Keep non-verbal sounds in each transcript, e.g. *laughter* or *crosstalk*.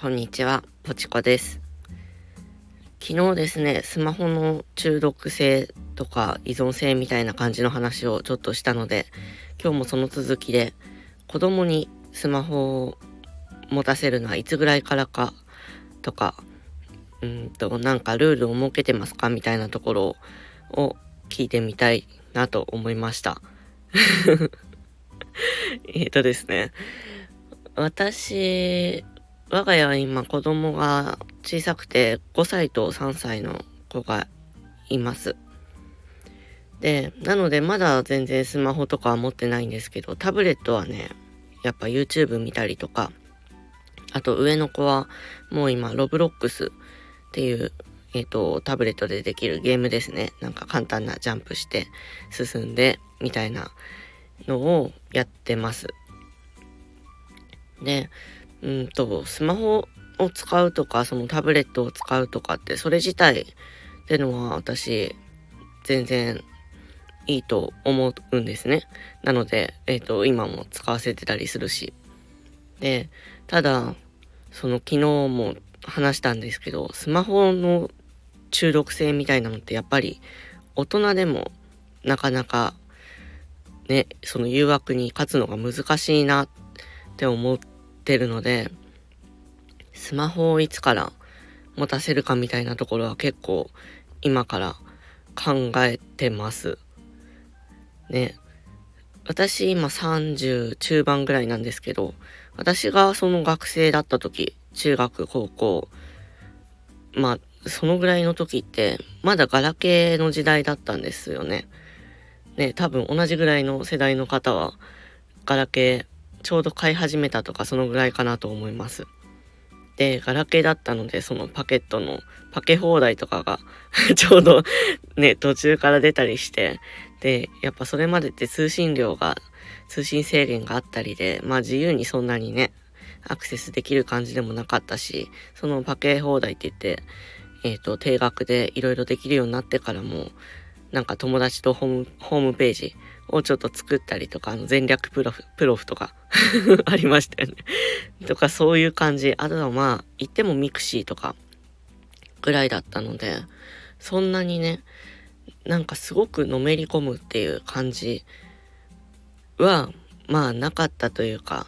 こんにちは、ポチコです。昨日ですね、スマホの中毒性とか依存性みたいな感じの話をちょっとしたので、今日もその続きで、子供にスマホを持たせるのはいつぐらいからかとか、うんと、なんかルールを設けてますかみたいなところを聞いてみたいなと思いました。*laughs* えっとですね、私我が家は今子供が小さくて5歳と3歳の子がいます。で、なのでまだ全然スマホとかは持ってないんですけど、タブレットはね、やっぱ YouTube 見たりとか、あと上の子はもう今ロブロックスっていう、えっ、ー、と、タブレットでできるゲームですね。なんか簡単なジャンプして進んでみたいなのをやってます。で、うんと、スマホを使うとか、そのタブレットを使うとかって、それ自体っていうのは私、全然いいと思うんですね。なので、えっ、ー、と、今も使わせてたりするし。で、ただ、その昨日も話したんですけど、スマホの中毒性みたいなのってやっぱり大人でもなかなかね、その誘惑に勝つのが難しいなって思っってるので、スマホをいつから持たせるかみたいなところは結構今から考えてます。ね。私今30中盤ぐらいなんですけど、私がその学生だった時、中学、高校、まあ、そのぐらいの時って、まだガラケーの時代だったんですよね。ね、多分同じぐらいの世代の方は、ガラケーちょうど買い始めたとかそのぐらいかなと思います。で、ガラケーだったので、そのパケットのパケ放題とかが *laughs* ちょうどね、途中から出たりして、で、やっぱそれまでって通信量が、通信制限があったりで、まあ自由にそんなにね、アクセスできる感じでもなかったし、そのパケ放題って言って、えっ、ー、と、定額でいろいろできるようになってからも、なんか友達とホーム、ホームページをちょっと作ったりとか、あの前略プロフ、プロフとか *laughs* ありましたよねとかそういう感じ。あとはまあ、言ってもミクシーとかぐらいだったので、そんなにね、なんかすごくのめり込むっていう感じは、まあなかったというか、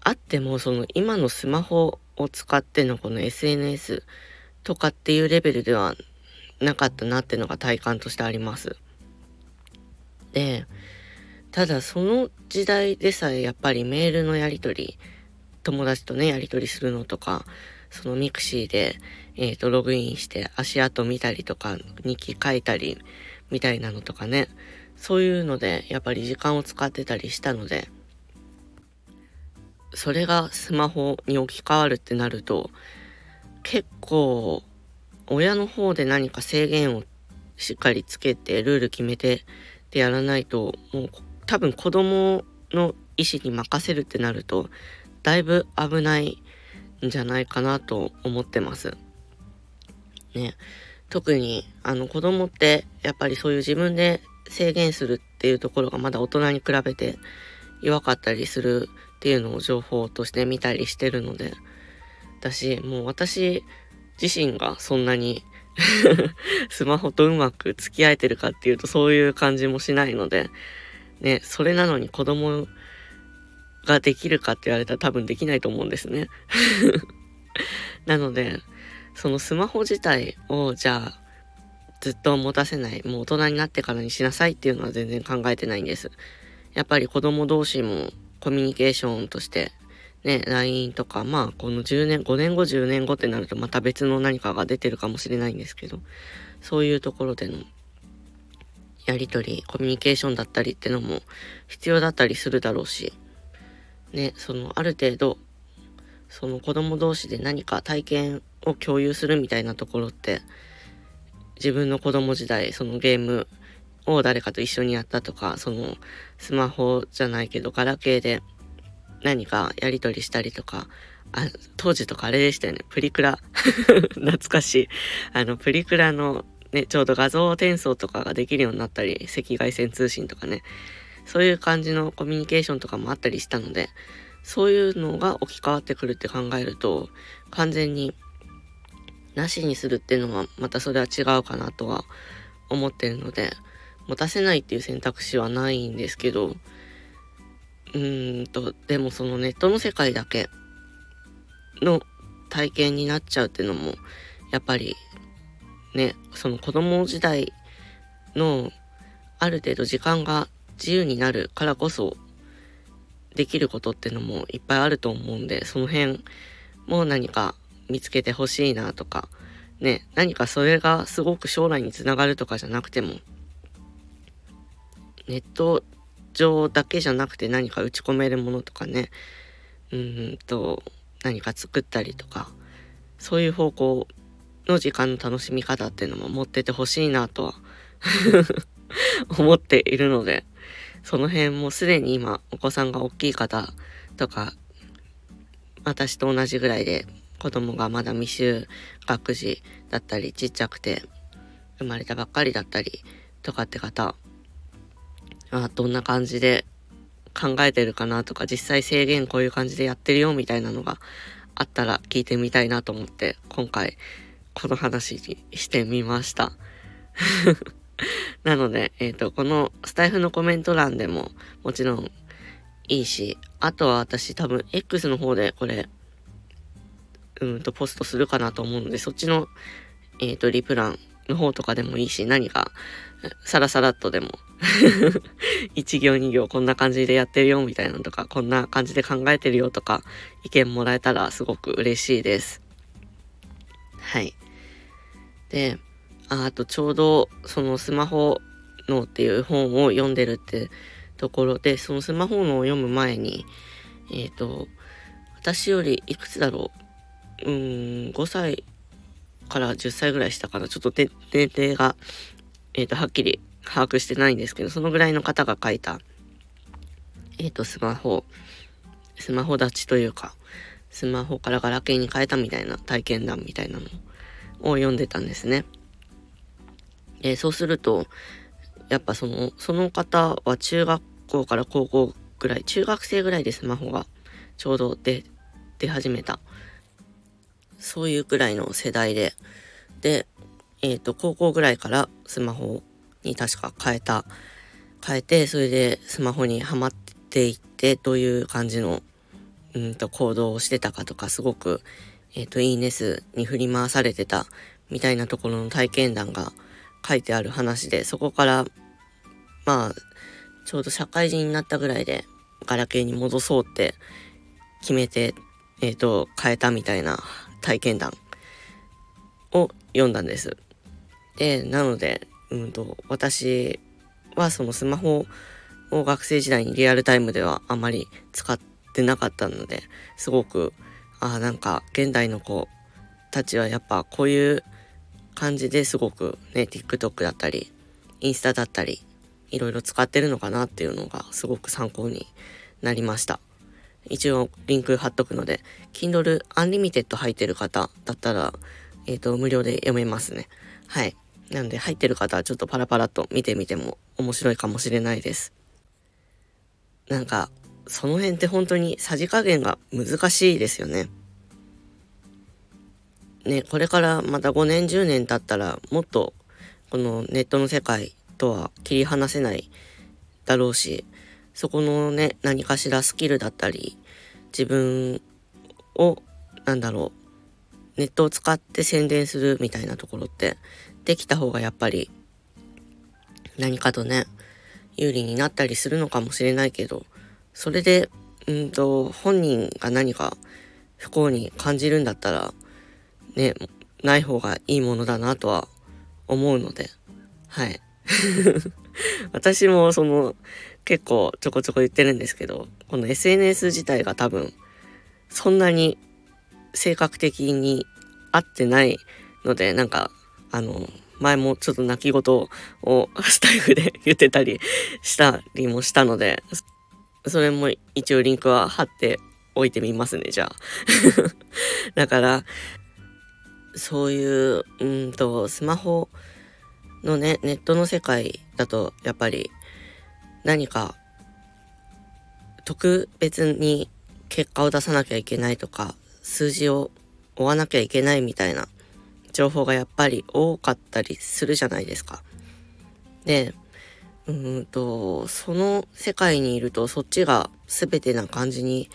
あってもその今のスマホを使ってのこの SNS とかっていうレベルではなかったなっていうのが体感としてあります。で、ただその時代でさえやっぱりメールのやり取り、友達とね、やり取りするのとか、そのミクシーで、えっ、ー、と、ログインして足跡見たりとか、日記書いたり、みたいなのとかね、そういうので、やっぱり時間を使ってたりしたので、それがスマホに置き換わるってなると、結構、親の方で何か制限をしっかりつけて、ルール決めてでやらないともう多分子供の意思に任せるってなるとだいぶ危ないんじゃないかなと思ってます。ね。特にあの子供ってやっぱりそういう自分で制限するっていうところがまだ大人に比べて弱かったりするっていうのを情報として見たりしてるので、私、もう私自身がそんなに *laughs* スマホとうまく付き合えてるかっていうとそういう感じもしないので、ね、それなのに子供ができるかって言われたら多分できないと思うんですね。*laughs* なので、そのスマホ自体をじゃあずっと持たせない、もう大人になってからにしなさいっていうのは全然考えてないんです。やっぱり子供同士もコミュニケーションとしてね、LINE とか、まあ、この10年、5年後、10年後ってなるとまた別の何かが出てるかもしれないんですけど、そういうところでのやりとり、コミュニケーションだったりってのも必要だったりするだろうし、ね、その、ある程度、その子供同士で何か体験を共有するみたいなところって、自分の子供時代、そのゲームを誰かと一緒にやったとか、そのスマホじゃないけど、ガラケーで何かやり取りしたりとか、あ当時とかあれでしたよね。プリクラ。*laughs* 懐かしい。あの、プリクラのね、ちょうど画像転送とかができるようになったり、赤外線通信とかね、そういう感じのコミュニケーションとかもあったりしたので、そういうのが置き換わってくるって考えると、完全になしにするっていうのはまたそれは違うかなとは思ってるので、持たせないっていう選択肢はないんですけど、うんと、でもそのネットの世界だけの体験になっちゃうっていうのも、やっぱりね、その子供時代のある程度時間が自由になるからこそできることってのもいっぱいあると思うんで、その辺も何か見つけてほしいなとか、ね、何かそれがすごく将来につながるとかじゃなくても、ネット上だけじゃなくて何か打ち込めるものとかね、うんと、何か作ったりとか、そういう方向の時間の楽しみ方っていうのも持っててほしいなとは。*laughs* 思っているので、その辺もすでに今お子さんが大きい方とか、私と同じぐらいで子供がまだ未就学児だったりちっちゃくて生まれたばっかりだったりとかって方、あどんな感じで考えてるかなとか実際制限こういう感じでやってるよみたいなのがあったら聞いてみたいなと思って今回この話にしてみました。*laughs* なので、えっ、ー、と、このスタイフのコメント欄でももちろんいいし、あとは私多分 X の方でこれ、うんとポストするかなと思うので、そっちの、えっ、ー、と、リプランの方とかでもいいし、何か、さらさらっとでも *laughs* 一行二行こんな感じでやってるよみたいなのとか、こんな感じで考えてるよとか、意見もらえたらすごく嬉しいです。はい。で、ああとちょうどそのスマホ脳っていう本を読んでるってところで、そのスマホ脳を読む前に、えっ、ー、と、私よりいくつだろう、うーん、5歳から10歳ぐらいしたかな。ちょっと年齢が、え、ー、と、はっきり把握してないんですけど、そのぐらいの方が書いた、え、ー、と、スマホ、スマホ立ちというか、スマホからガラケーに変えたみたいな体験談みたいなのを読んでたんですね。えー、そうすると、やっぱその、その方は中学校から高校ぐらい、中学生ぐらいでスマホがちょうど、出始めた。そういうぐらいの世代で、で、えっ、ー、と、高校ぐらいからスマホに確か変えた、変えて、それでスマホにはまっていって、どういう感じの、うんと行動をしてたかとか、すごくえっ、ー、と、いいね数に振り回されてたみたいなところの体験談が書いてある話で、そこから、まあ、ちょうど社会人になったぐらいで、ガラケーに戻そうって決めて、えっ、ー、と、変えたみたいな体験談を読んだんです。で、なので、うんと、私はそのスマホを学生時代にリアルタイムではあまり使ってなかったので、すごくああ、なんか現代の子たちはやっぱこういう感じですごくね、TikTok だったり、インスタだったり、いろいろ使ってるのかなっていうのがすごく参考になりました。一応リンク貼っとくので、Kindle Unlimited 入ってる方だったら、えっ、ー、と、無料で読めますね。はい。なので入ってる方はちょっとパラパラっと見てみても面白いかもしれないです。なんか、その辺って本当にさじ加減が難しいですよね。ね、これからまた5年10年経ったらもっとこのネットの世界とは切り離せないだろうし、そこのね、何かしらスキルだったり、自分を、なんだろう、ネットを使って宣伝するみたいなところってできた方がやっぱり何かとね、有利になったりするのかもしれないけど、それで、うんと、本人が何か不幸に感じるんだったら、ね、ない方がいいものだなとは思うので、はい。*laughs* 私もその、結構ちょこちょこ言ってるんですけど、この SNS 自体が多分、そんなに性格的に合ってないので、なんか、あの、前もちょっと泣き言をスタイフで言ってたりしたりもしたので、それも一応リンクは貼っておいてみますね、じゃあ。*laughs* だから、そういう、うんと、スマホのね、ネットの世界だと、やっぱり何か特別に結果を出さなきゃいけないとか、数字を追わなきゃいけないみたいな情報がやっぱり多かったりするじゃないですか。で、うんと、その世界にいるとそっちが全てな感じに、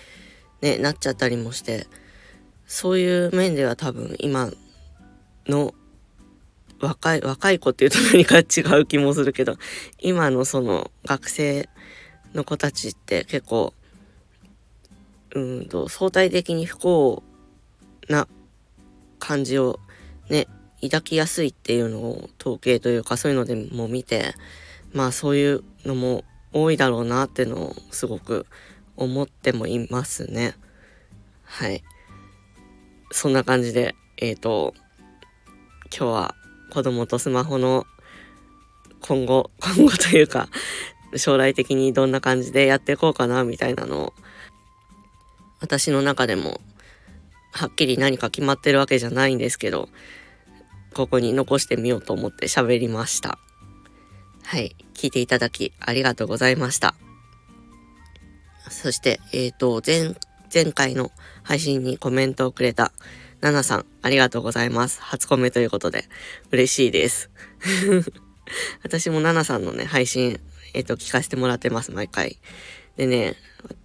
ね、なっちゃったりもして、そういう面では多分今の若い、若い子っていうと何か違う気もするけど、今のその学生の子たちって結構、うんと、相対的に不幸な感じをね、抱きやすいっていうのを統計というかそういうのでも見て、まあそういうのも多いだろうなっていうのをすごく思ってもいますね。はい。そんな感じで、えっ、ー、と、今日は子供とスマホの今後、*laughs* 今後というか、将来的にどんな感じでやっていこうかなみたいなのを、私の中でも、はっきり何か決まってるわけじゃないんですけど、ここに残してみようと思って喋りました。はい。聞いていただきありがとうございました。そして、えっ、ー、と、前、前回の配信にコメントをくれたナナさん、ありがとうございます。初コメということで、嬉しいです。*laughs* 私もナナさんのね、配信、えっ、と、聞かせてもらってます、毎回。でね、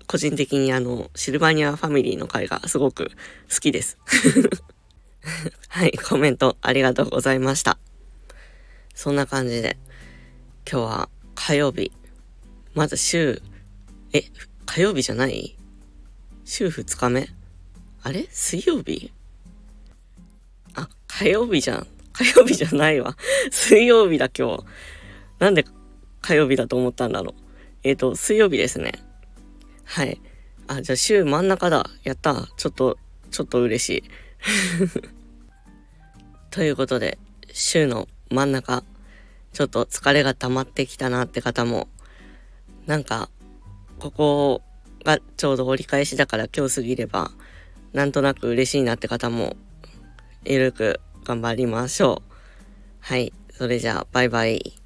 個人的にあの、シルバニアファミリーの回がすごく好きです。*laughs* はい、コメントありがとうございました。そんな感じで、今日は火曜日。まず週、え、火曜日じゃない？週2日目？あれ？水曜日、火曜日じゃん。火曜日じゃないわ。水曜日だ今日。なんで火曜日だと思ったんだろう。えっ、ー、と、水曜日ですね。はい。あ、じゃあ週真ん中だ。やった。ちょっと、ちょっと嬉しい。*laughs* ということで、週の真ん中、ちょっと疲れが溜まってきたなって方も、なんか、ここがちょうど折り返しだから今日過ぎれば、なんとなく嬉しいなって方も、ゆるく頑張りましょう。はい。それじゃあ、バイバイ。